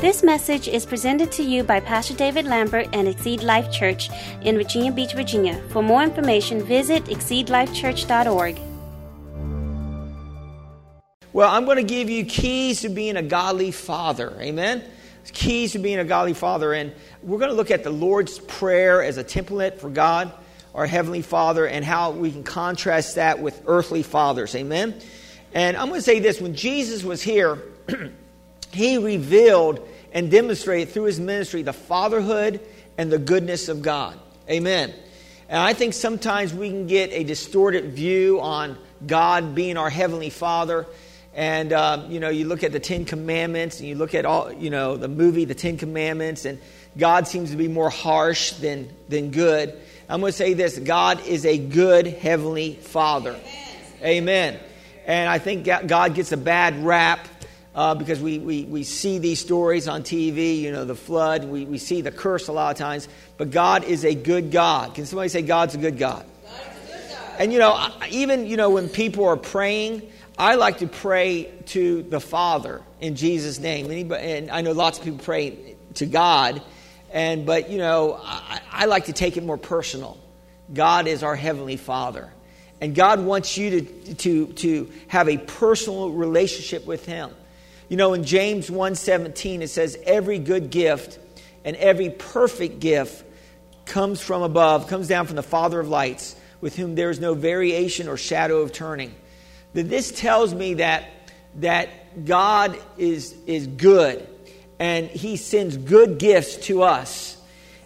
This message is presented to you by Pastor David Lambert and Exceed Life Church in Virginia Beach, Virginia. For more information, visit exceedlifechurch.org. Well, I'm going to give you keys to being a godly father. Amen? Keys to being a godly father. And we're going to look at the Lord's Prayer as a template for God, our Heavenly Father, and how we can contrast that with earthly fathers. Amen? And I'm going to say this when Jesus was here, he revealed and demonstrated through his ministry the fatherhood and the goodness of God. Amen. And I think sometimes we can get a distorted view on God being our heavenly Father. And uh, you know, you look at the Ten Commandments, and you look at all, you know, the movie, The Ten Commandments, and God seems to be more harsh than than good. I'm going to say this: God is a good heavenly Father. Amen. Amen. And I think God gets a bad rap uh, because we, we, we see these stories on TV, you know, the flood, we, we see the curse a lot of times. But God is a good God. Can somebody say God's a good God? A good God. And, you know, even, you know, when people are praying, I like to pray to the Father in Jesus' name. Anybody, and I know lots of people pray to God, and but you know, I, I, like to take it more personal. God is our heavenly Father, and God wants you to to to have a personal relationship with Him. You know, in James 1:17 it says every good gift and every perfect gift comes from above, comes down from the Father of lights, with whom there is no variation or shadow of turning. That this tells me that that God is is good and he sends good gifts to us.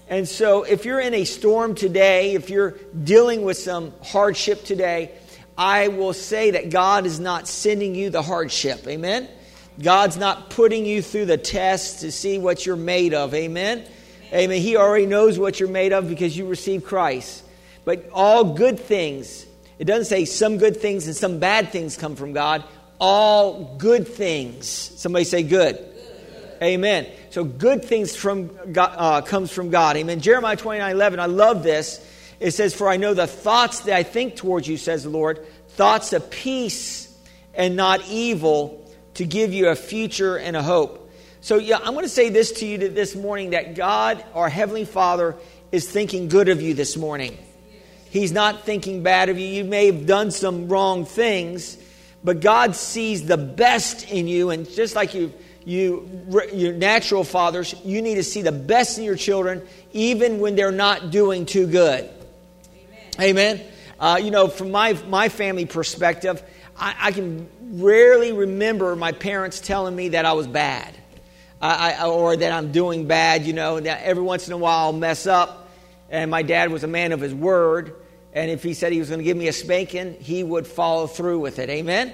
And so if you're in a storm today, if you're dealing with some hardship today, I will say that God is not sending you the hardship. Amen. God's not putting you through the test to see what you're made of. Amen? Amen? Amen. He already knows what you're made of because you received Christ. But all good things, it doesn't say some good things and some bad things come from God. All good things. Somebody say good. good. Amen. So good things from God, uh, comes from God. Amen. Jeremiah 29 11, I love this. It says, For I know the thoughts that I think towards you, says the Lord, thoughts of peace and not evil to give you a future and a hope. So, yeah, I'm going to say this to you this morning that God, our Heavenly Father, is thinking good of you this morning. He's not thinking bad of you. You may have done some wrong things, but God sees the best in you. And just like you, you, your natural fathers, you need to see the best in your children, even when they're not doing too good. Amen. Amen. Uh, you know, from my, my family perspective, I, I can rarely remember my parents telling me that I was bad I, I, or that I'm doing bad, you know, that every once in a while I'll mess up. And my dad was a man of his word. And if he said he was going to give me a spanking, he would follow through with it. Amen?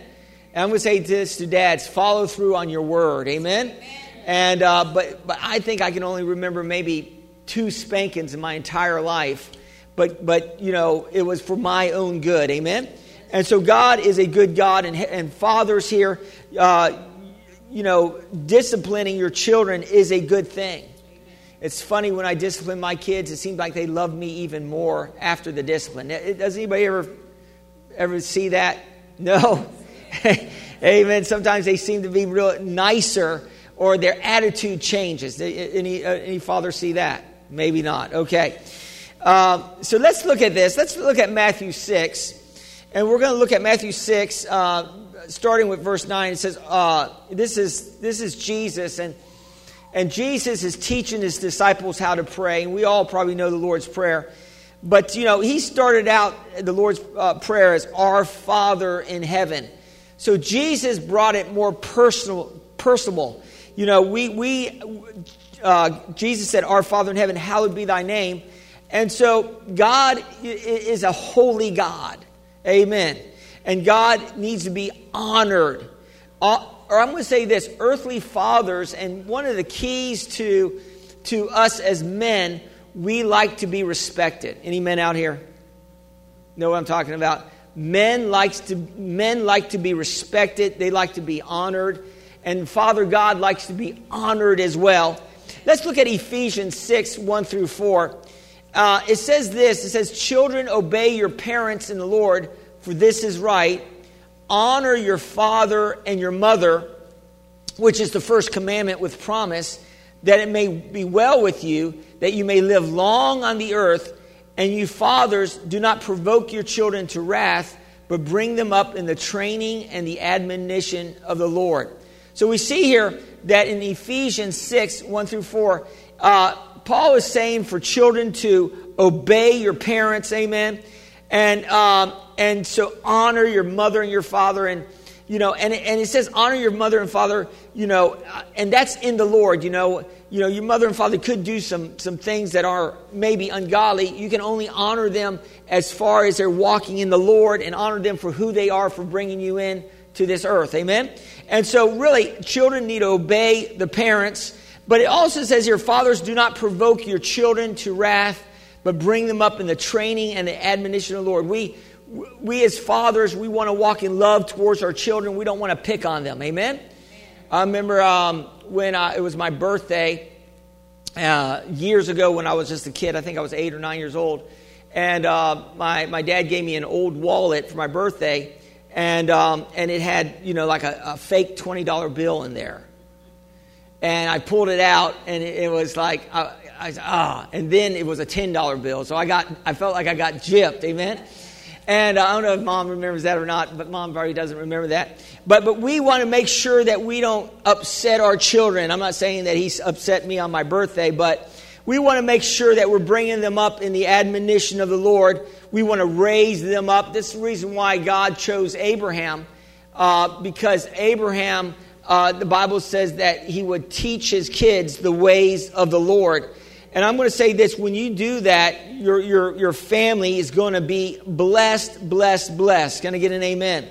And I'm going to say this to dads follow through on your word. Amen? Amen. And, uh, but, but I think I can only remember maybe two spankings in my entire life. But, but, you know, it was for my own good. Amen? And so God is a good God, and, and fathers here, uh, you know, disciplining your children is a good thing. It's funny when I discipline my kids, it seems like they love me even more after the discipline. Does anybody ever ever see that? No. Amen. Sometimes they seem to be real nicer or their attitude changes. Any, uh, any father see that? Maybe not. Okay. Uh, so let's look at this. Let's look at Matthew 6. And we're going to look at Matthew 6, uh, starting with verse 9. It says, uh, this, is, this is Jesus, and, and Jesus is teaching his disciples how to pray. And we all probably know the Lord's Prayer. But, you know, he started out the Lord's uh, Prayer as Our Father in heaven. So Jesus brought it more personal. personal. You know, we, we uh, Jesus said, Our Father in heaven, hallowed be thy name. And so God is a holy God. Amen. And God needs to be honored. Uh, or I'm going to say this earthly fathers, and one of the keys to, to us as men, we like to be respected. Any men out here? Know what I'm talking about? Men likes to men like to be respected. They like to be honored, and Father God likes to be honored as well. Let's look at Ephesians six one through four. Uh, it says this it says, Children, obey your parents in the Lord, for this is right. Honor your father and your mother, which is the first commandment with promise, that it may be well with you, that you may live long on the earth. And you fathers, do not provoke your children to wrath, but bring them up in the training and the admonition of the Lord. So we see here that in Ephesians 6 1 through 4, uh, Paul is saying for children to obey your parents, amen. And, um, and so honor your mother and your father. And you know, and, and it says honor your mother and father, you know, uh, and that's in the Lord, you know. You know, your mother and father could do some, some things that are maybe ungodly. You can only honor them as far as they're walking in the Lord and honor them for who they are for bringing you in to this earth. Amen? And so, really, children need to obey the parents. But it also says here, fathers, do not provoke your children to wrath, but bring them up in the training and the admonition of the Lord. We, we as fathers, we want to walk in love towards our children. We don't want to pick on them. Amen? I remember um, when I, it was my birthday uh, years ago when I was just a kid. I think I was eight or nine years old. And uh, my, my dad gave me an old wallet for my birthday. And, um, and it had, you know, like a, a, fake $20 bill in there. And I pulled it out, and it, it was like, uh, I, ah. And then it was a $10 bill. So I, got, I felt like I got gypped. Amen? And I don't know if mom remembers that or not, but mom probably doesn't remember that. But, but we want to make sure that we don't upset our children. I'm not saying that he's upset me on my birthday, but we want to make sure that we're bringing them up in the admonition of the Lord. We want to raise them up. This is the reason why God chose Abraham, uh, because Abraham, uh, the Bible says that he would teach his kids the ways of the Lord. And I'm going to say this when you do that, your, your, your family is going to be blessed, blessed, blessed. Going to get an amen.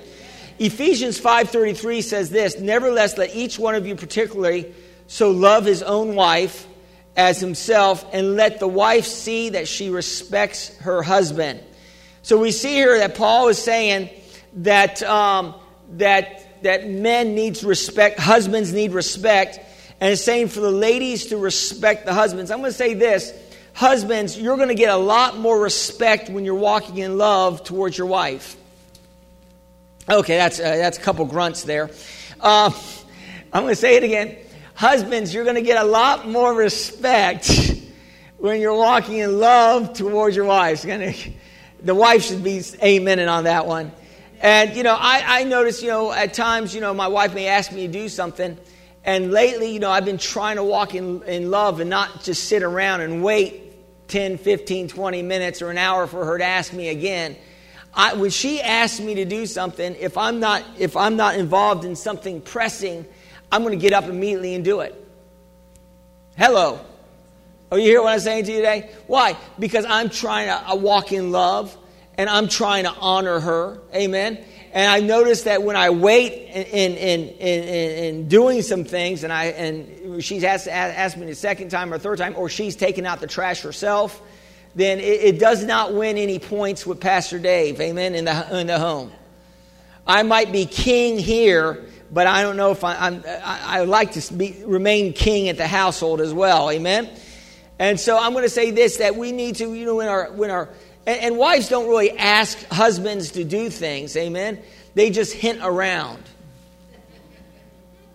Ephesians 5:33 says this, "Nevertheless let each one of you particularly so love his own wife as himself and let the wife see that she respects her husband." So we see here that Paul is saying that um, that that men needs respect, husbands need respect, and it's saying for the ladies to respect the husbands. I'm going to say this husbands, you're going to get a lot more respect when you're walking in love towards your wife. Okay, that's, uh, that's a couple grunts there. Uh, I'm going to say it again. Husbands, you're going to get a lot more respect when you're walking in love towards your wives. The wife should be amening on that one. And, you know, I, I notice, you know, at times, you know, my wife may ask me to do something, and lately, you know, I've been trying to walk in, in love and not just sit around and wait 10, 15, 20 minutes or an hour for her to ask me again. I, when she asks me to do something, if I'm not if I'm not involved in something pressing, I'm going to get up immediately and do it. Hello. Oh, you hear what I'm saying to you today? Why? Because I'm trying to walk in love and I'm trying to honor her. Amen. And I noticed that when I wait in, in, in, in, doing some things, and, I, and she's asked, asked me the second time or third time, or she's taken out the trash herself, then it, it does not win any points with Pastor Dave, amen, in the, in the home. I might be king here, but I don't know if I, I'm, I, I like to be, remain king at the household as well, amen? And so I'm going to say this that we need to, you know, when our, when our, and, and wives don't really ask husbands to do things, amen? They just hint around.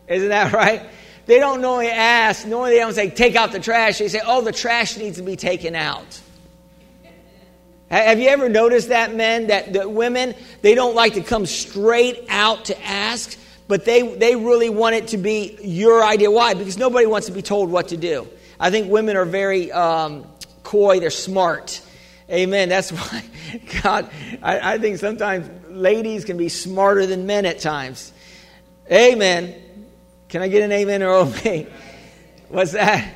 Isn't that right? They don't normally ask, normally they don't say, take out the trash. They say, oh, the trash needs to be taken out. Have you ever noticed that, men, that the women, they don't like to come straight out to ask, but they, they really want it to be your idea. Why? Because nobody wants to be told what to do. I think women are very um, coy, they're smart. Amen. That's why God, I, I, think sometimes ladies can be smarter than men at times. Amen. Can I get an amen or okay? What's that?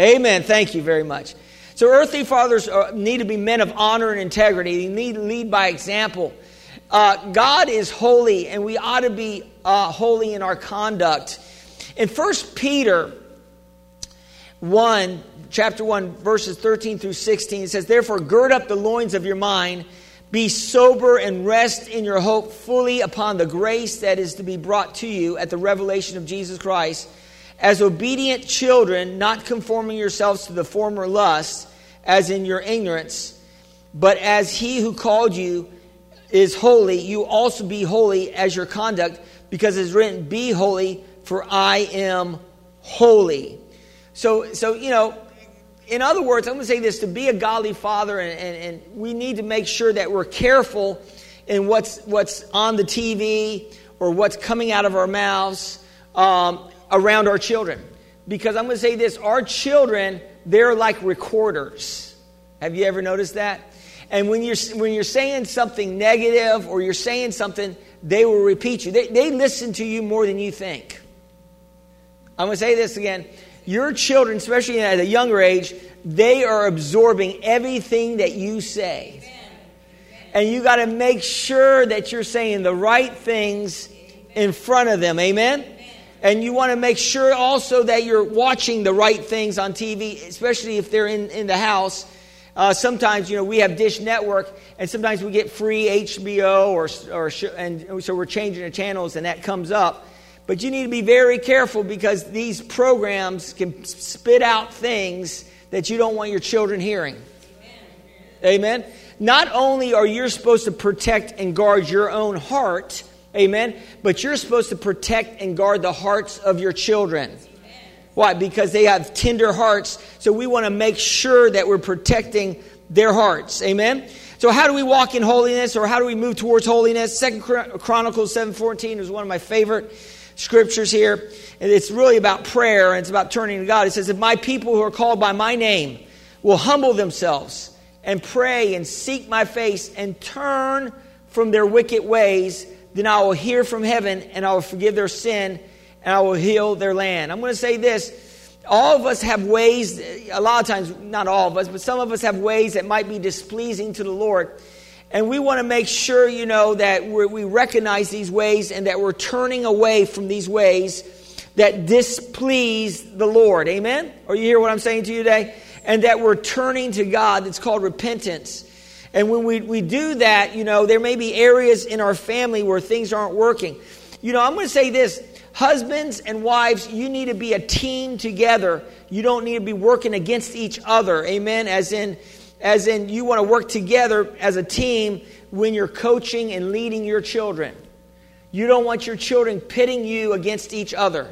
Amen. Thank you very much. So, earthly fathers are, need to be men of honor and integrity. They need to lead by example. Uh, God is holy, and we ought to be uh, holy in our conduct. In 1 Peter 1, chapter 1, verses 13 through 16, it says, Therefore, gird up the loins of your mind, be sober, and rest in your hope fully upon the grace that is to be brought to you at the revelation of Jesus Christ. As obedient children, not conforming yourselves to the former lusts, as in your ignorance, but as he who called you is holy, you also be holy as your conduct, because it is written, Be holy, for I am holy. So, so you know, in other words, I'm going to say this to be a godly father, and, and, and we need to make sure that we're careful in what's, what's on the TV or what's coming out of our mouths um, around our children. Because I'm going to say this our children, they're like recorders. Have you ever noticed that? And when you're, when you're saying something negative or you're saying something, they will repeat you. They, they listen to you more than you think. I'm going to say this again. Your children, especially at a younger age, they are absorbing everything that you say. And you got to make sure that you're saying the right things in front of them. Amen? And you want to make sure also that you're watching the right things on TV, especially if they're in, in the house. Uh, sometimes, you know, we have Dish Network, and sometimes we get free HBO, or, or and so we're changing the channels, and that comes up. But you need to be very careful because these programs can spit out things that you don't want your children hearing. Amen. Amen. Not only are you supposed to protect and guard your own heart, amen, but you're supposed to protect and guard the hearts of your children. Why? Because they have tender hearts. So we want to make sure that we're protecting their hearts. Amen. So how do we walk in holiness or how do we move towards holiness? Second Chronicles 7:14 is one of my favorite scriptures here. And it's really about prayer and it's about turning to God. It says, If my people who are called by my name will humble themselves and pray and seek my face and turn from their wicked ways, then I will hear from heaven and I will forgive their sin and I will heal their land. I'm going to say this. All of us have ways, a lot of times, not all of us, but some of us have ways that might be displeasing to the Lord. And we want to make sure, you know, that we recognize these ways and that we're turning away from these ways that displease the Lord. Amen? Or you hear what I'm saying to you today? And that we're turning to God. It's called repentance. And when we, we do that, you know, there may be areas in our family where things aren't working. You know, I'm going to say this husbands and wives, you need to be a team together. You don't need to be working against each other. Amen? As in, as in you want to work together as a team when you're coaching and leading your children. You don't want your children pitting you against each other.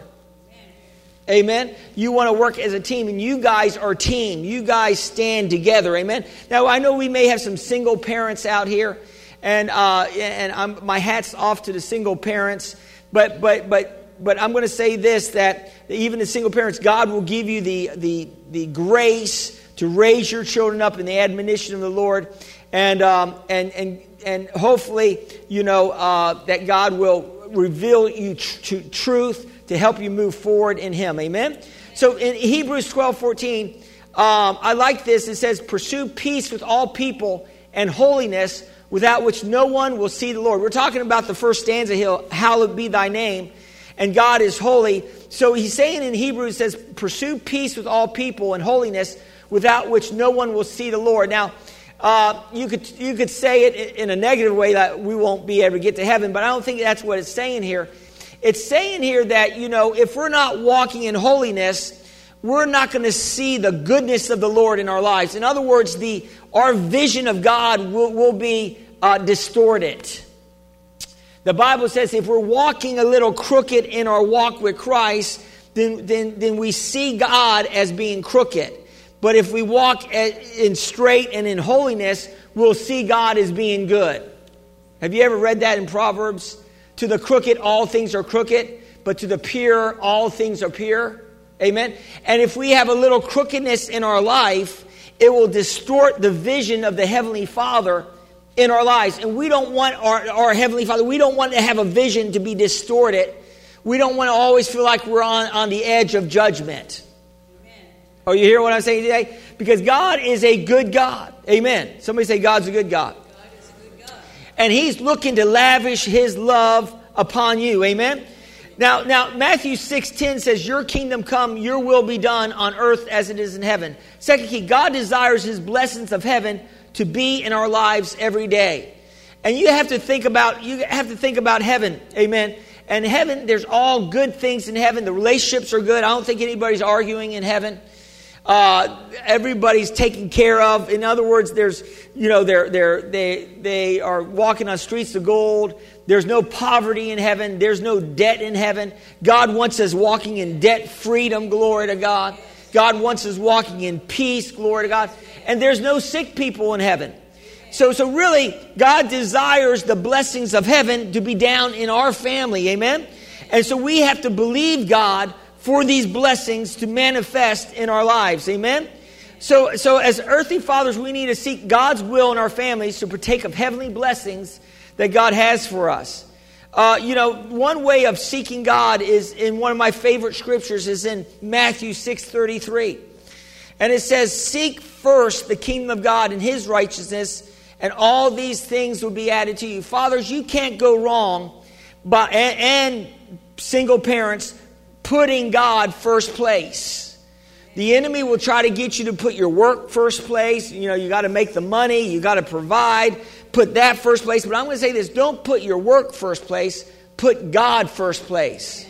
Amen. You want to work as a team, and you guys are a team. You guys stand together. Amen. Now I know we may have some single parents out here, and uh, and I'm, my hat's off to the single parents. But but but but I'm going to say this: that even the single parents, God will give you the the the grace to raise your children up in the admonition of the Lord, and um, and and and hopefully, you know uh, that God will reveal you tr- to truth to help you move forward in Him. Amen. So in Hebrews 12, 14, um, I like this. It says, "Pursue peace with all people and holiness." Without which no one will see the Lord. We're talking about the first stanza here, hallowed be thy name, and God is holy. So he's saying in Hebrews, says, pursue peace with all people and holiness, without which no one will see the Lord. Now, uh, you, could, you could say it in a negative way that we won't be able to get to heaven, but I don't think that's what it's saying here. It's saying here that, you know, if we're not walking in holiness, we're not going to see the goodness of the Lord in our lives. In other words, the, our vision of God will, will be uh, distorted. The Bible says if we're walking a little crooked in our walk with Christ, then, then, then we see God as being crooked. But if we walk in straight and in holiness, we'll see God as being good. Have you ever read that in Proverbs? To the crooked, all things are crooked, but to the pure, all things are pure. Amen. And if we have a little crookedness in our life, it will distort the vision of the Heavenly Father in our lives. And we don't want our, our Heavenly Father, we don't want to have a vision to be distorted. We don't want to always feel like we're on, on the edge of judgment. Oh, you hear what I'm saying today? Because God is a good God. Amen. Somebody say, God's a good God. God a good God. And He's looking to lavish His love upon you. Amen. Now, now Matthew 6:10 says, Your kingdom come, your will be done on earth as it is in heaven. Second key, God desires his blessings of heaven to be in our lives every day. And you have to think about you have to think about heaven. Amen. And heaven, there's all good things in heaven. The relationships are good. I don't think anybody's arguing in heaven. Uh, everybody's taken care of. In other words, there's, you know, they're, they're, they, they are walking on streets of gold. There's no poverty in heaven. There's no debt in heaven. God wants us walking in debt freedom. Glory to God. God wants us walking in peace, glory to God. And there's no sick people in heaven. So, so really, God desires the blessings of heaven to be down in our family. Amen? And so we have to believe God for these blessings to manifest in our lives. Amen? So, so as earthly fathers, we need to seek God's will in our families to partake of heavenly blessings that God has for us. Uh, you know, one way of seeking God is in one of my favorite scriptures is in Matthew 6:33. And it says, "Seek first the kingdom of God and his righteousness, and all these things will be added to you. Fathers, you can't go wrong by, and, and single parents putting God first place. The enemy will try to get you to put your work first place. You know, you got to make the money, you got to provide, put that first place. But I'm going to say this don't put your work first place, put God first place.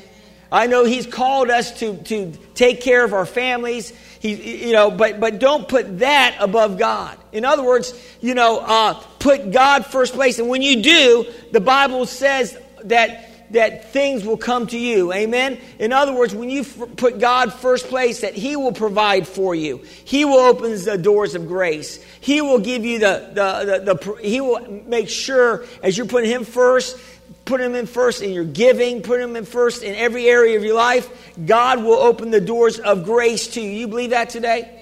I know He's called us to, to take care of our families. He, you know, but, but don't put that above God. In other words, you know, uh, put God first place. And when you do, the Bible says that that things will come to you. Amen? In other words, when you f- put God first place, that He will provide for you. He will open the doors of grace. He will give you the, the, the, the He will make sure as you're putting Him first, put Him in first in your giving, put Him in first in every area of your life, God will open the doors of grace to you. You believe that today?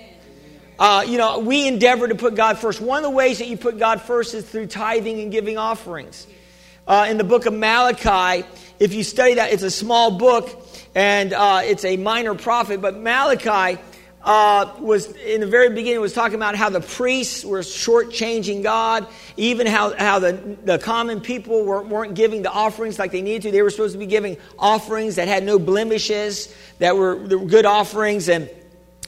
Uh, you know, we endeavor to put God first. One of the ways that you put God first is through tithing and giving offerings. Uh, in the book of Malachi, if you study that, it's a small book and uh, it's a minor prophet, but Malachi uh, was in the very beginning was talking about how the priests were shortchanging God, even how, how the, the common people were, weren't giving the offerings like they needed to. They were supposed to be giving offerings that had no blemishes, that were, that were good offerings. And,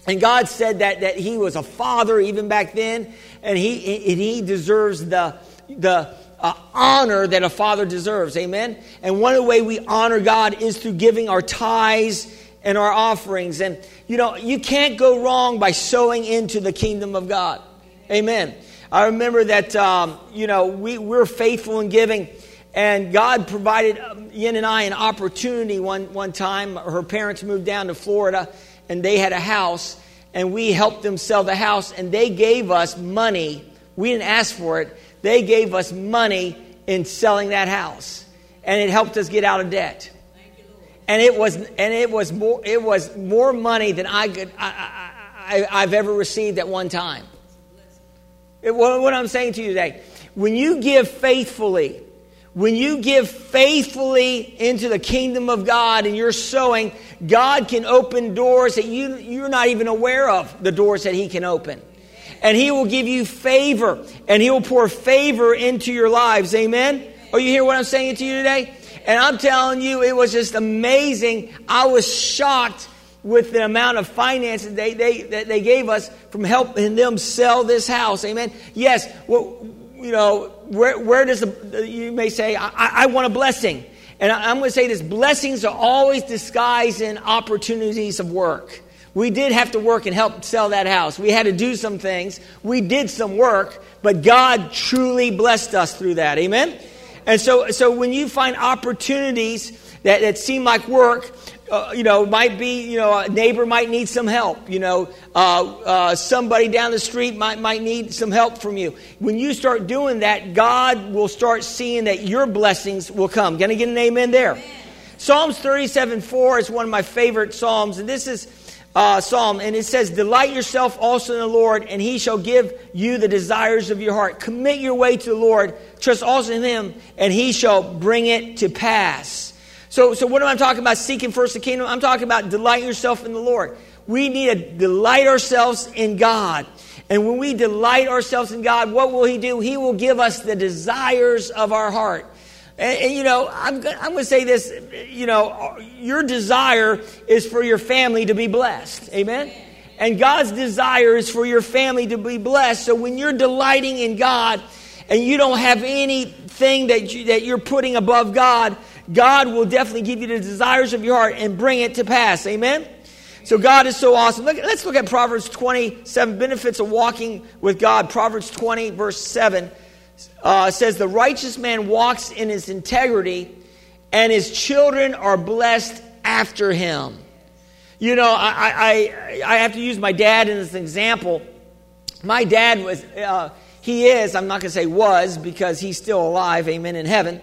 and God said that, that He was a father even back then, and He, and he deserves the, the, uh, honor that a father deserves. Amen? And one of the way we honor God is through giving our tithes and our offerings. And, you know, you can't go wrong by sowing into the kingdom of God. Amen. I remember that, um, you know, we, we're faithful in giving. And God provided um, Yin and I an opportunity one, one time. Her parents moved down to Florida and they had a house. And we helped them sell the house. And they gave us money. We didn't ask for it. They gave us money in selling that house. And it helped us get out of debt and it was and it was more it was more money than I could I, I, have ever received at one time. It, what, I'm saying to you today, when you give faithfully, when you give faithfully into the kingdom of God and you're sowing, God can open doors that you, you're not even aware of, the doors that He can open. And He will give you favor, and He will pour favor into your lives. Amen? Are you hear what I'm saying to you today? And I'm telling you, it was just amazing. I was shocked with the amount of finances they, they, that they gave us from helping them sell this house. Amen. Yes, well, you know, where, where does the, you may say, I, I want a blessing. And I'm going to say this blessings are always disguised in opportunities of work. We did have to work and help sell that house. We had to do some things. We did some work, but God truly blessed us through that. Amen? And so, so when you find opportunities that, that seem like work, uh, you know, might be, you know, a neighbor might need some help. You know, uh, uh, somebody down the street might, might need some help from you. When you start doing that, God will start seeing that your blessings will come. Gonna get an amen there? Amen. Psalms 37 4 is one of my favorite Psalms, and this is uh, psalm, and it says, Delight yourself also in the Lord, and he shall give you the desires of your heart. Commit your way to the Lord, trust also in him, and he shall bring it to pass. So, so what am I talking about? Seeking first the kingdom? I'm talking about delight yourself in the Lord. We need to delight ourselves in God. And when we delight ourselves in God, what will He do? He will give us the desires of our heart. And, and, you know, I'm, I'm going to say this, you know, your desire is for your family to be blessed. Amen? And God's desire is for your family to be blessed. So when you're delighting in God and you don't have anything that, you, that you're putting above God, God will definitely give you the desires of your heart and bring it to pass. Amen? So God is so awesome. Look, let's look at Proverbs 27, benefits of walking with God. Proverbs 20, verse 7 uh, says, The righteous man walks in his integrity, and his children are blessed after him. You know, I, I, I have to use my dad as an example. My dad was, uh, he is, I'm not going to say was because he's still alive, amen, in heaven,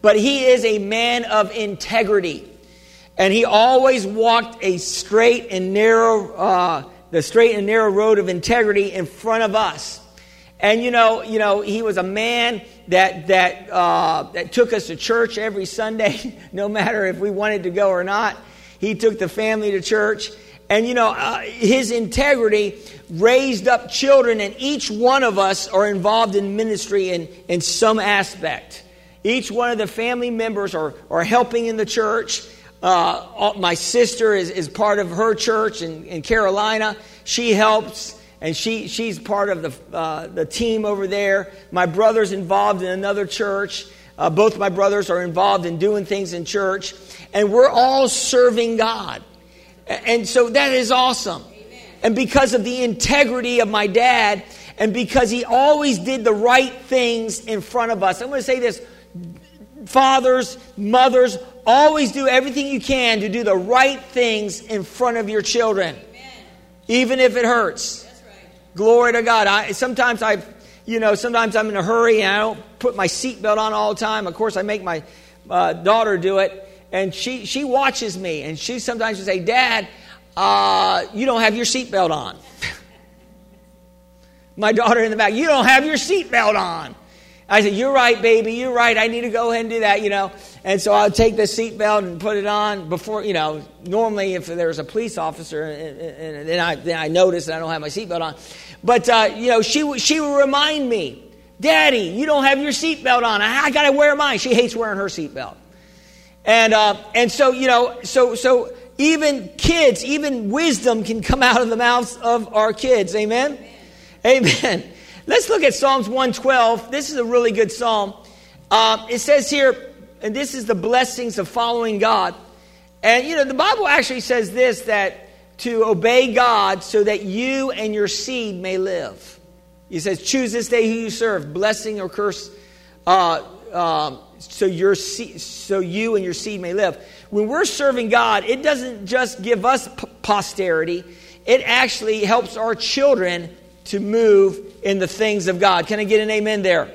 but he is a man of integrity. And he always walked a straight and narrow, uh, the straight and narrow road of integrity in front of us. And you know, you know, he was a man that that uh, that took us to church every Sunday, no matter if we wanted to go or not. He took the family to church, and you know, uh, his integrity raised up children, and each one of us are involved in ministry in in some aspect. Each one of the family members are are helping in the church. Uh, my sister is, is part of her church in, in Carolina. She helps, and she, she's part of the, uh, the team over there. My brother's involved in another church. Uh, both my brothers are involved in doing things in church. And we're all serving God. And so that is awesome. And because of the integrity of my dad, and because he always did the right things in front of us, I'm going to say this fathers, mothers, always do everything you can to do the right things in front of your children, Amen. even if it hurts. Glory to God. I, sometimes I, you know, sometimes I'm in a hurry and I don't put my seatbelt on all the time. Of course, I make my uh, daughter do it, and she she watches me, and she sometimes will say, "Dad, uh, you don't have your seatbelt on." my daughter in the back, "You don't have your seatbelt on." I said, You're right, baby, you're right. I need to go ahead and do that, you know. And so I'll take the seatbelt and put it on before, you know, normally if there's a police officer and, and then, I, then I notice that I don't have my seatbelt on. But, uh, you know, she, she would remind me, Daddy, you don't have your seatbelt on. I, I got to wear mine. She hates wearing her seatbelt. And, uh, and so, you know, so, so even kids, even wisdom can come out of the mouths of our kids. Amen? Amen. Amen. Let's look at Psalms 112. This is a really good psalm. Uh, it says here, and this is the blessings of following God. And, you know, the Bible actually says this that to obey God so that you and your seed may live. He says, choose this day who you serve, blessing or curse, uh, um, so, your se- so you and your seed may live. When we're serving God, it doesn't just give us p- posterity, it actually helps our children to move in the things of God. Can I get an amen there?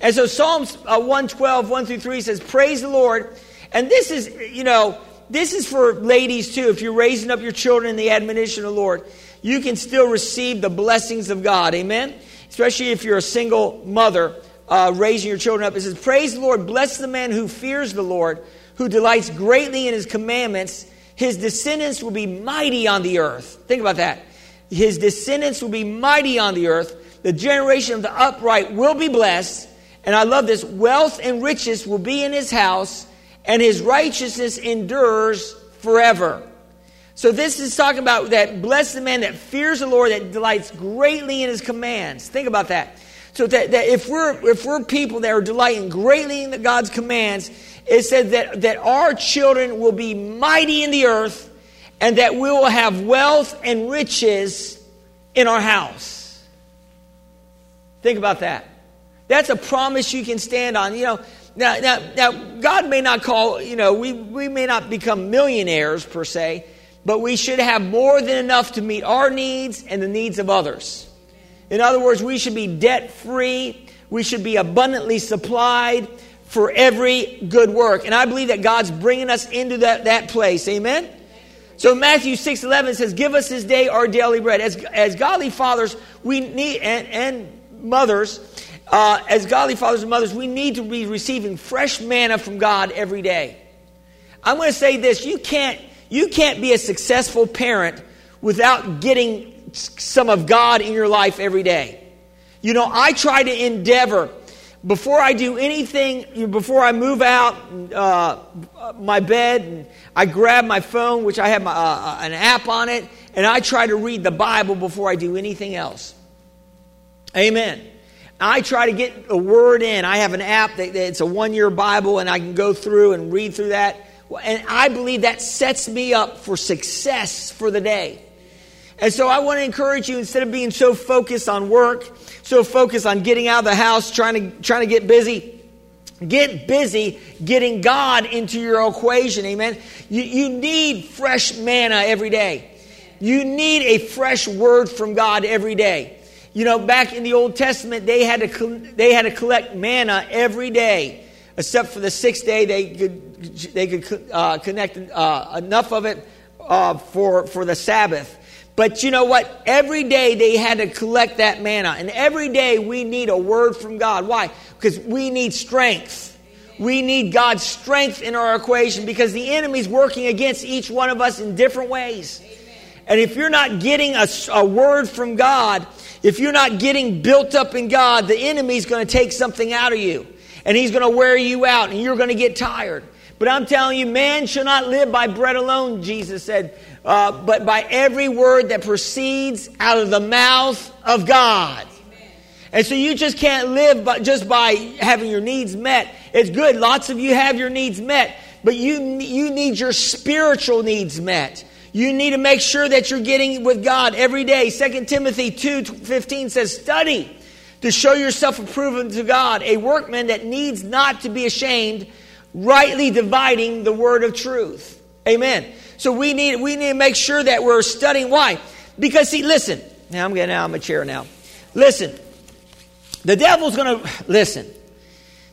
And so Psalms uh, 112, 1 through 3 says, Praise the Lord. And this is, you know, this is for ladies too. If you're raising up your children in the admonition of the Lord, you can still receive the blessings of God. Amen? Especially if you're a single mother uh, raising your children up. It says, Praise the Lord. Bless the man who fears the Lord, who delights greatly in his commandments. His descendants will be mighty on the earth. Think about that. His descendants will be mighty on the earth. The generation of the upright will be blessed. And I love this wealth and riches will be in his house, and his righteousness endures forever. So, this is talking about that blessed the man that fears the Lord, that delights greatly in his commands. Think about that. So, that, that if, we're, if we're people that are delighting greatly in God's commands, it says that, that our children will be mighty in the earth and that we will have wealth and riches in our house. Think about that. That's a promise you can stand on. You know, now, now, now God may not call, you know, we, we may not become millionaires per se, but we should have more than enough to meet our needs and the needs of others. In other words, we should be debt free, we should be abundantly supplied for every good work. And I believe that God's bringing us into that, that place. Amen? So Matthew 6 11 says, Give us this day our daily bread. As, as godly fathers, we need, and, and mothers, uh, as godly fathers and mothers, we need to be receiving fresh manna from God every day. I'm going to say this you can't, you can't be a successful parent without getting some of God in your life every day. You know, I try to endeavor before I do anything, before I move out uh, my bed, and I grab my phone, which I have my, uh, uh, an app on it, and I try to read the Bible before I do anything else. Amen. I try to get a word in. I have an app that, that it's a one year Bible, and I can go through and read through that. And I believe that sets me up for success for the day. And so I want to encourage you instead of being so focused on work, so focused on getting out of the house, trying to, trying to get busy, Get busy getting God into your equation, amen. You, you need fresh manna every day. You need a fresh word from God every day. You know, back in the Old Testament, they had to, they had to collect manna every day, except for the sixth day, they could, they could uh, connect uh, enough of it uh, for, for the Sabbath. But you know what? Every day they had to collect that manna. And every day we need a word from God. Why? Because we need strength. We need God's strength in our equation because the enemy's working against each one of us in different ways. And if you're not getting a, a word from God, if you're not getting built up in God, the enemy's going to take something out of you. And he's going to wear you out and you're going to get tired. But I'm telling you, man shall not live by bread alone, Jesus said, uh, but by every word that proceeds out of the mouth of God. And so you just can't live by, just by having your needs met. It's good. Lots of you have your needs met, but you, you need your spiritual needs met. You need to make sure that you're getting with God every day. 2 Timothy 2:15 says, "Study to show yourself approved to God, a workman that needs not to be ashamed, rightly dividing the word of truth. Amen. So we need, we need to make sure that we're studying. Why? Because, see, listen. Now I'm getting out of my chair now. Listen. The devil's going to, listen.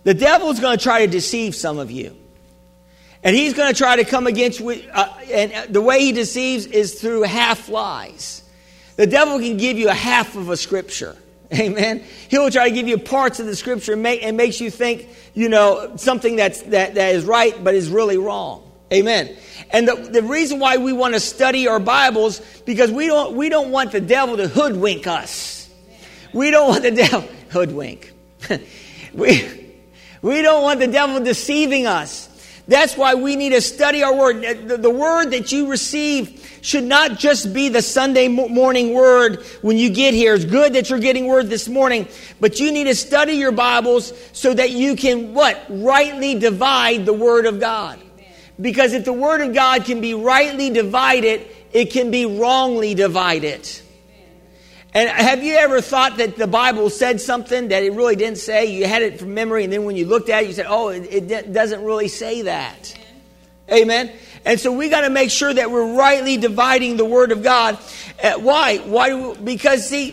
The devil's going to try to deceive some of you. And he's going to try to come against, uh, and the way he deceives is through half lies. The devil can give you a half of a scripture. Amen. He'll try to give you parts of the scripture and, make, and makes you think, you know, something that's, that, that is right but is really wrong. Amen. And the, the reason why we want to study our Bibles, because we don't, we don't want the devil to hoodwink us. We don't want the devil, hoodwink. we, we don't want the devil deceiving us. That's why we need to study our word. The, word that you receive should not just be the Sunday morning word when you get here. It's good that you're getting word this morning, but you need to study your Bibles so that you can what? Rightly divide the word of God. Because if the word of God can be rightly divided, it can be wrongly divided. And have you ever thought that the Bible said something that it really didn't say? You had it from memory, and then when you looked at it, you said, oh, it, it doesn't really say that. Amen. And so we got to make sure that we're rightly dividing the word of God. Uh, why? Why? Because see,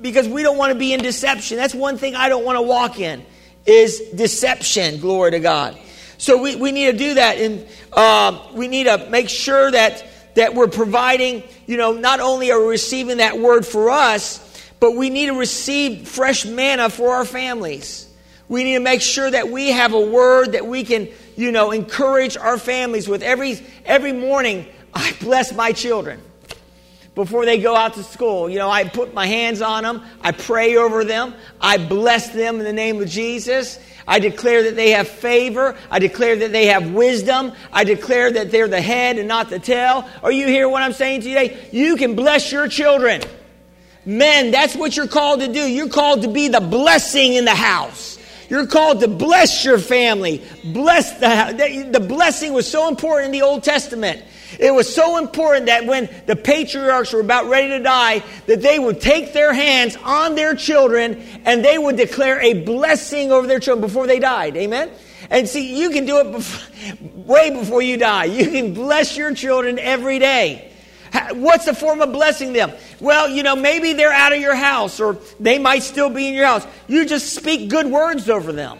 because we don't want to be in deception. That's one thing I don't want to walk in is deception. Glory to God. So we, we need to do that, and uh, we need to make sure that that we're providing. You know, not only are we receiving that word for us, but we need to receive fresh manna for our families. We need to make sure that we have a word that we can you know, encourage our families with every, every morning, I bless my children before they go out to school. You know, I put my hands on them, I pray over them, I bless them in the name of Jesus. I declare that they have favor. I declare that they have wisdom. I declare that they're the head and not the tail. Are you hear what I'm saying today? You can bless your children. Men, that's what you're called to do. You're called to be the blessing in the house. You're called to bless your family. Bless the, the blessing was so important in the Old Testament. It was so important that when the patriarchs were about ready to die, that they would take their hands on their children and they would declare a blessing over their children before they died. Amen? And see, you can do it way before you die. You can bless your children every day. What's the form of blessing them? Well, you know, maybe they're out of your house or they might still be in your house. You just speak good words over them.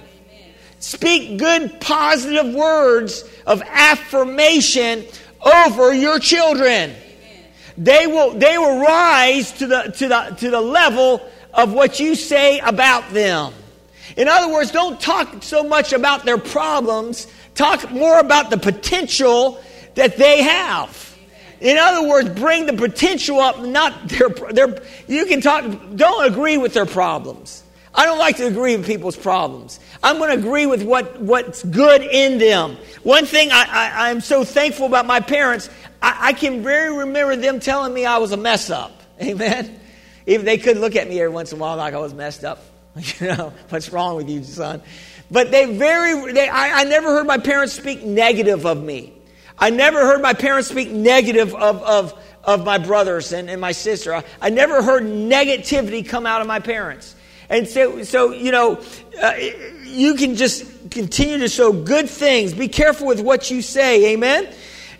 Speak good, positive words of affirmation over your children. They will, they will rise to the, to, the, to the level of what you say about them. In other words, don't talk so much about their problems, talk more about the potential that they have. In other words, bring the potential up, not their, their, you can talk, don't agree with their problems. I don't like to agree with people's problems. I'm going to agree with what, what's good in them. One thing I, am so thankful about my parents, I, I, can very remember them telling me I was a mess up. Amen. Even they could look at me every once in a while like I was messed up. You know, what's wrong with you, son? But they very, they, I, I never heard my parents speak negative of me. I never heard my parents speak negative of, of, of my brothers and, and my sister. I, I never heard negativity come out of my parents. And so, so you know, uh, you can just continue to sow good things. Be careful with what you say. Amen?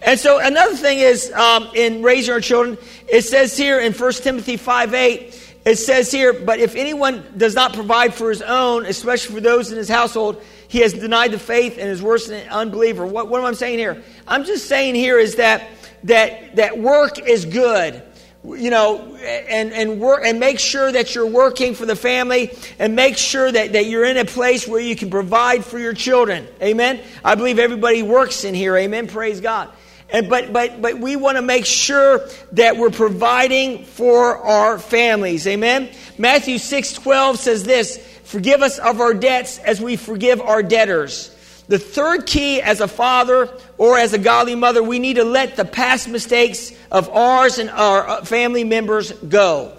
And so another thing is um, in raising our children, it says here in 1 Timothy 5 8, it says here, but if anyone does not provide for his own, especially for those in his household, he has denied the faith and is worse than an unbeliever. What, what am I saying here? I'm just saying here is that that that work is good you know, and, and work and make sure that you're working for the family and make sure that, that you're in a place where you can provide for your children. Amen. I believe everybody works in here. Amen. Praise God. And but but but we want to make sure that we're providing for our families. Amen. Matthew 6 12 says this forgive us of our debts as we forgive our debtors. The third key as a father or as a godly mother, we need to let the past mistakes of ours and our uh, family members go.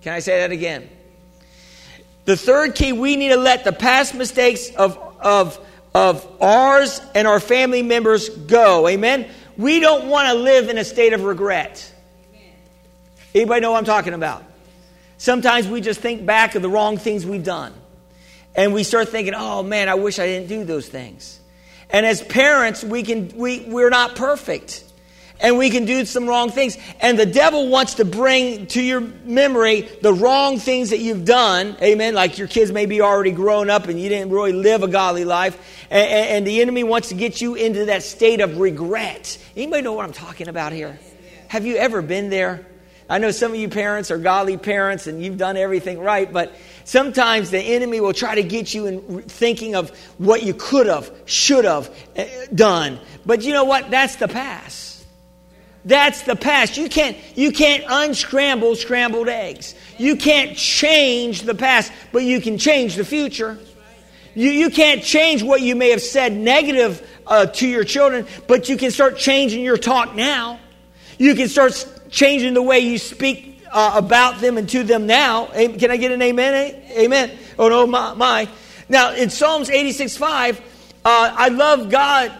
Can I say that again? The third key, we need to let the past mistakes of, of, of ours and our family members go. Amen? We don't want to live in a state of regret. Anybody know what I'm talking about? Sometimes we just think back of the wrong things we've done and we start thinking, oh man, I wish I didn't do those things. And as parents, we can, we, we're not perfect. And we can do some wrong things. And the devil wants to bring to your memory the wrong things that you've done. Amen. Like your kids may be already grown up and you didn't really live a godly life. And, and the enemy wants to get you into that state of regret. Anybody know what I'm talking about here? Have you ever been there? I know some of you parents are godly parents and you've done everything right, but sometimes the enemy will try to get you in thinking of what you could have, should have eh, done. But you know what? That's the past. That's the past. You can't, you can't unscramble scrambled eggs. You can't change the past, but you can change the future. You, you can't change what you may have said negative uh, to your children, but you can start changing your talk now. You can start changing the way you speak uh, about them and to them now. Can I get an amen? Amen. Oh, no, my. my. Now, in Psalms 86 5, uh, I love God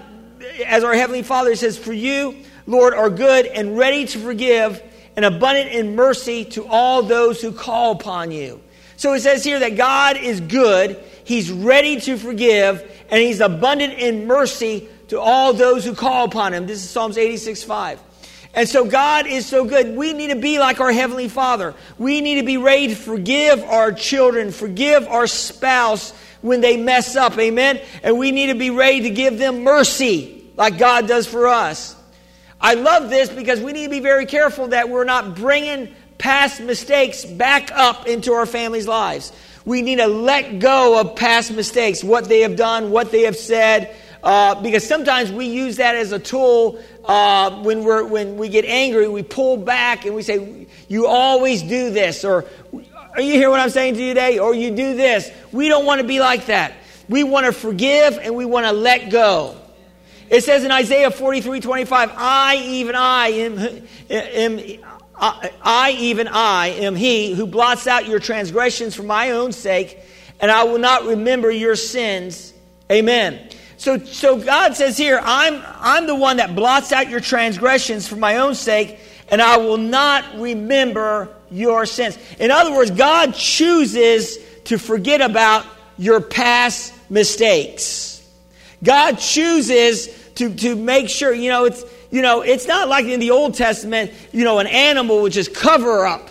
as our Heavenly Father. Says, For you, Lord, are good and ready to forgive and abundant in mercy to all those who call upon you. So it says here that God is good, He's ready to forgive, and He's abundant in mercy to all those who call upon Him. This is Psalms 86 5. And so God is so good. We need to be like our Heavenly Father. We need to be ready to forgive our children, forgive our spouse when they mess up. Amen. And we need to be ready to give them mercy like God does for us. I love this because we need to be very careful that we're not bringing past mistakes back up into our family's lives. We need to let go of past mistakes, what they have done, what they have said, uh, because sometimes we use that as a tool uh, when, we're, when we get angry, we pull back and we say, You always do this, or Are you hear what I'm saying to you today? Or you do this. We don't want to be like that. We want to forgive and we want to let go. It says in Isaiah 43 25, I, even I, am, am I, I, even I, am he who blots out your transgressions for my own sake, and I will not remember your sins. Amen. So, so God says here, I'm, I'm the one that blots out your transgressions for my own sake, and I will not remember your sins. In other words, God chooses to forget about your past mistakes. God chooses to, to make sure, you know, it's, you know, it's not like in the Old Testament, you know, an animal would just cover up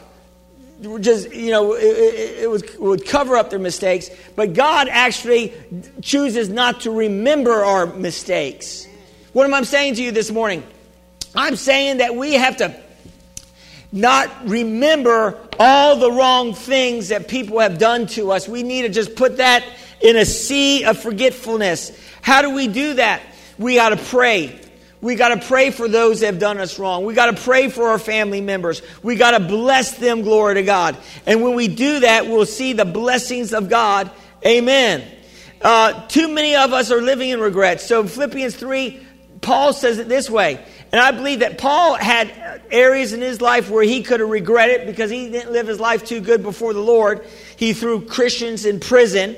just you know it, it, it, would, would cover up their mistakes. But god actually chooses not to remember our mistakes. What am i saying to you this morning? I'm saying that we have to not remember all the wrong things that people have done to us. We need to just put that in a sea of forgetfulness. How do we do that? We got to pray we got to pray for those that have done us wrong. We got to pray for our family members. We got to bless them, glory to God. And when we do that, we'll see the blessings of God. Amen. Uh, too many of us are living in regret. So, Philippians 3, Paul says it this way. And I believe that Paul had areas in his life where he could have regretted because he didn't live his life too good before the Lord. He threw Christians in prison.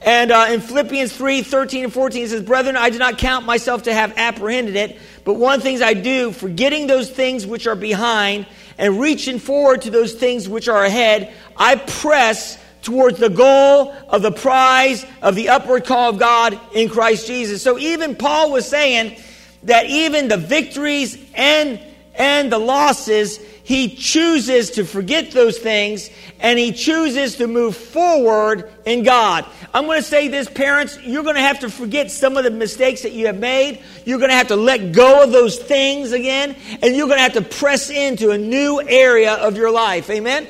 And uh, in Philippians 3 13 and 14, it says, Brethren, I do not count myself to have apprehended it, but one things I do, forgetting those things which are behind and reaching forward to those things which are ahead, I press towards the goal of the prize of the upward call of God in Christ Jesus. So even Paul was saying that even the victories and and the losses, he chooses to forget those things and he chooses to move forward in God. I'm going to say this, parents, you're going to have to forget some of the mistakes that you have made. You're going to have to let go of those things again, and you're going to have to press into a new area of your life. Amen?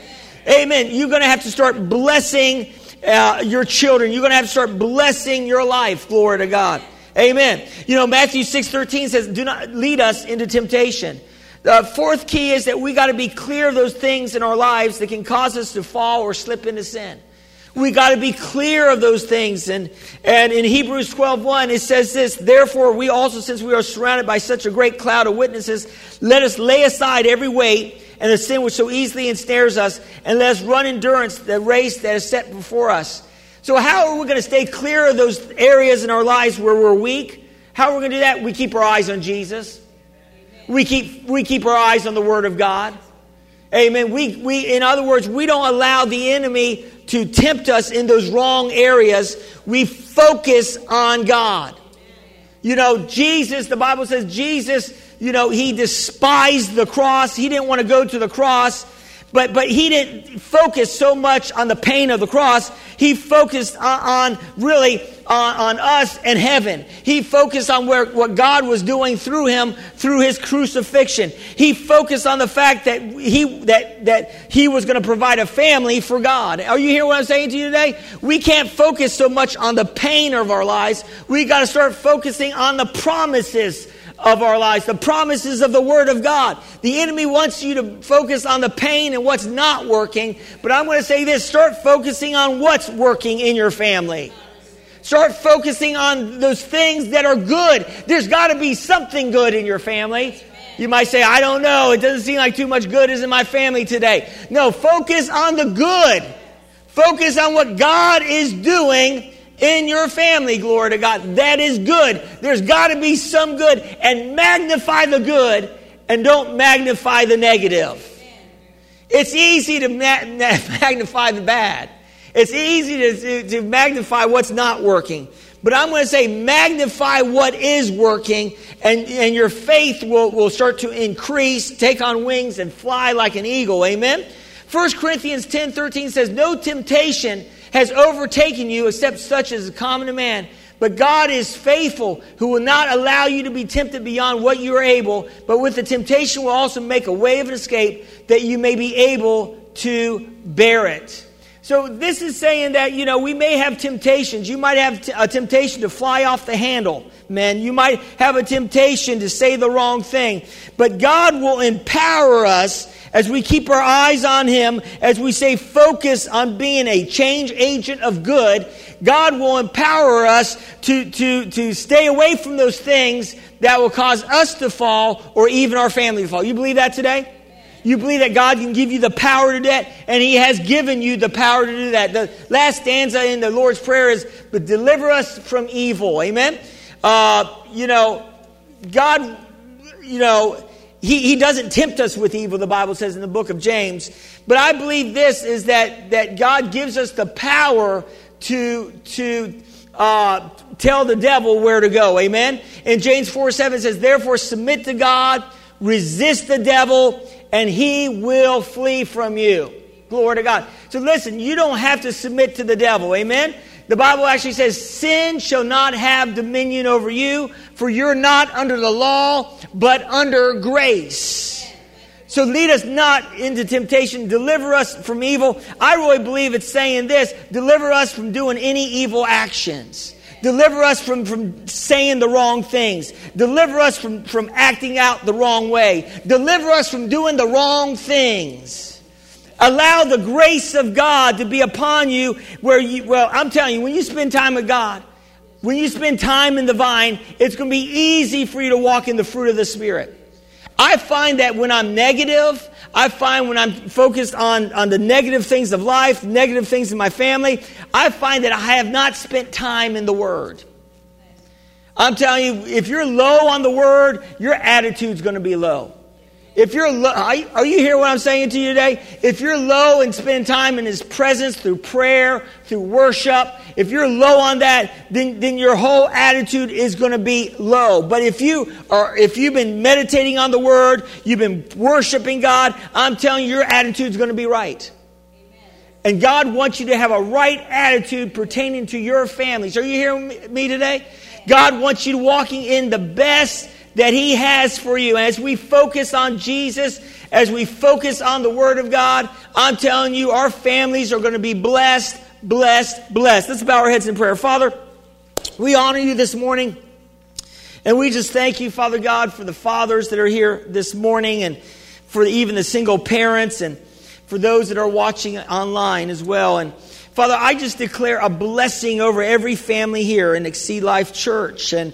Amen. You're going to have to start blessing uh, your children. You're going to have to start blessing your life. Glory to God. Amen. You know, Matthew 6 13 says, Do not lead us into temptation. The fourth key is that we got to be clear of those things in our lives that can cause us to fall or slip into sin. We got to be clear of those things. And, and in Hebrews 12 1, it says this Therefore, we also, since we are surrounded by such a great cloud of witnesses, let us lay aside every weight and the sin which so easily ensnares us, and let us run endurance the race that is set before us. So, how are we going to stay clear of those areas in our lives where we're weak? How are we going to do that? We keep our eyes on Jesus. We keep, we keep our eyes on the Word of God. Amen. We, we, in other words, we don't allow the enemy to tempt us in those wrong areas. We focus on God. You know, Jesus, the Bible says Jesus, you know, he despised the cross. He didn't want to go to the cross. But, but he didn't focus so much on the pain of the cross. He focused on, on really on, on, us and heaven. He focused on where, what God was doing through him through his crucifixion. He focused on the fact that he, that, that he was going to provide a family for God. Are you hearing what I'm saying to you today? We can't focus so much on the pain of our lives. We got to start focusing on the promises of our lives, the promises of the Word of God. The enemy wants you to focus on the pain and what's not working, but I'm going to say this start focusing on what's working in your family. Start focusing on those things that are good. There's got to be something good in your family. You might say, I don't know. It doesn't seem like too much good is in my family today. No, focus on the good. Focus on what God is doing in your family, glory to God. That is good. There's got to be some good. And magnify the good and don't magnify the negative. It's easy to magnify the bad, it's easy to, to, magnify what's not working. But I'm going to say magnify what is working, and, and your faith will, will start to increase, take on wings, and fly like an eagle. Amen? 1 Corinthians 10 13 says, No temptation has overtaken you except such as is common to man. But God is faithful, who will not allow you to be tempted beyond what you are able, but with the temptation will also make a way of escape that you may be able to bear it. So this is saying that, you know, we may have temptations. You might have t- a temptation to fly off the handle, man. You might have a temptation to say the wrong thing. But God will empower us as we keep our eyes on Him, as we say focus on being a change agent of good, God will empower us to, to, to stay away from those things that will cause us to fall or even our family to fall. You believe that today? You believe that God can give you the power to do that, and He has given you the power to do that. The last stanza in the Lord's Prayer is, But deliver us from evil. Amen? Uh, you know, God, you know, he, he doesn't tempt us with evil, the Bible says in the book of James. But I believe this is that, that God gives us the power to, to uh, tell the devil where to go. Amen? And James 4 7 says, Therefore submit to God, resist the devil, and he will flee from you. Glory to God. So listen, you don't have to submit to the devil. Amen? The Bible actually says, Sin shall not have dominion over you, for you're not under the law, but under grace. So lead us not into temptation, deliver us from evil. I really believe it's saying this deliver us from doing any evil actions. Deliver us from, from saying the wrong things. Deliver us from, from acting out the wrong way. Deliver us from doing the wrong things. Allow the grace of God to be upon you where you, well, I'm telling you, when you spend time with God, when you spend time in the vine, it's going to be easy for you to walk in the fruit of the Spirit. I find that when I'm negative, I find when I'm focused on, on the negative things of life, negative things in my family, I find that I have not spent time in the Word. I'm telling you, if you're low on the Word, your attitude's going to be low. If you're low, are you hear what I'm saying to you today? If you're low and spend time in His presence through prayer, through worship, if you're low on that, then, then your whole attitude is going to be low. But if you are, if you've been meditating on the Word, you've been worshiping God, I'm telling you, your attitude is going to be right. And God wants you to have a right attitude pertaining to your families. Are you hearing me today? God wants you walking in the best that He has for you. As we focus on Jesus, as we focus on the Word of God, I'm telling you, our families are going to be blessed, blessed, blessed. Let's bow our heads in prayer. Father, we honor you this morning. And we just thank you, Father God, for the fathers that are here this morning and for even the single parents and for those that are watching online as well. And Father, I just declare a blessing over every family here in Exceed Life Church. And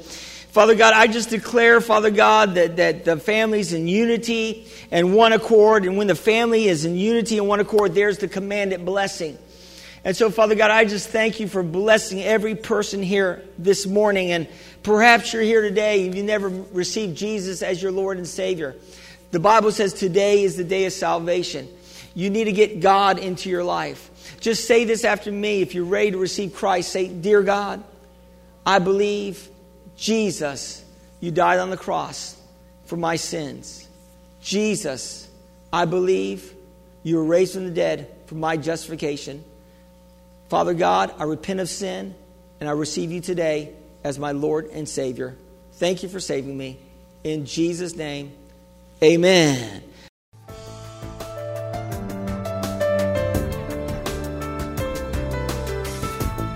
Father God, I just declare, Father God, that, that the family's in unity and one accord. And when the family is in unity and one accord, there's the commanded blessing. And so, Father God, I just thank you for blessing every person here this morning. And perhaps you're here today you never received Jesus as your Lord and Savior. The Bible says today is the day of salvation. You need to get God into your life. Just say this after me. If you're ready to receive Christ, say, Dear God, I believe, Jesus, you died on the cross for my sins. Jesus, I believe you were raised from the dead for my justification. Father God, I repent of sin and I receive you today as my Lord and Savior. Thank you for saving me. In Jesus' name, amen.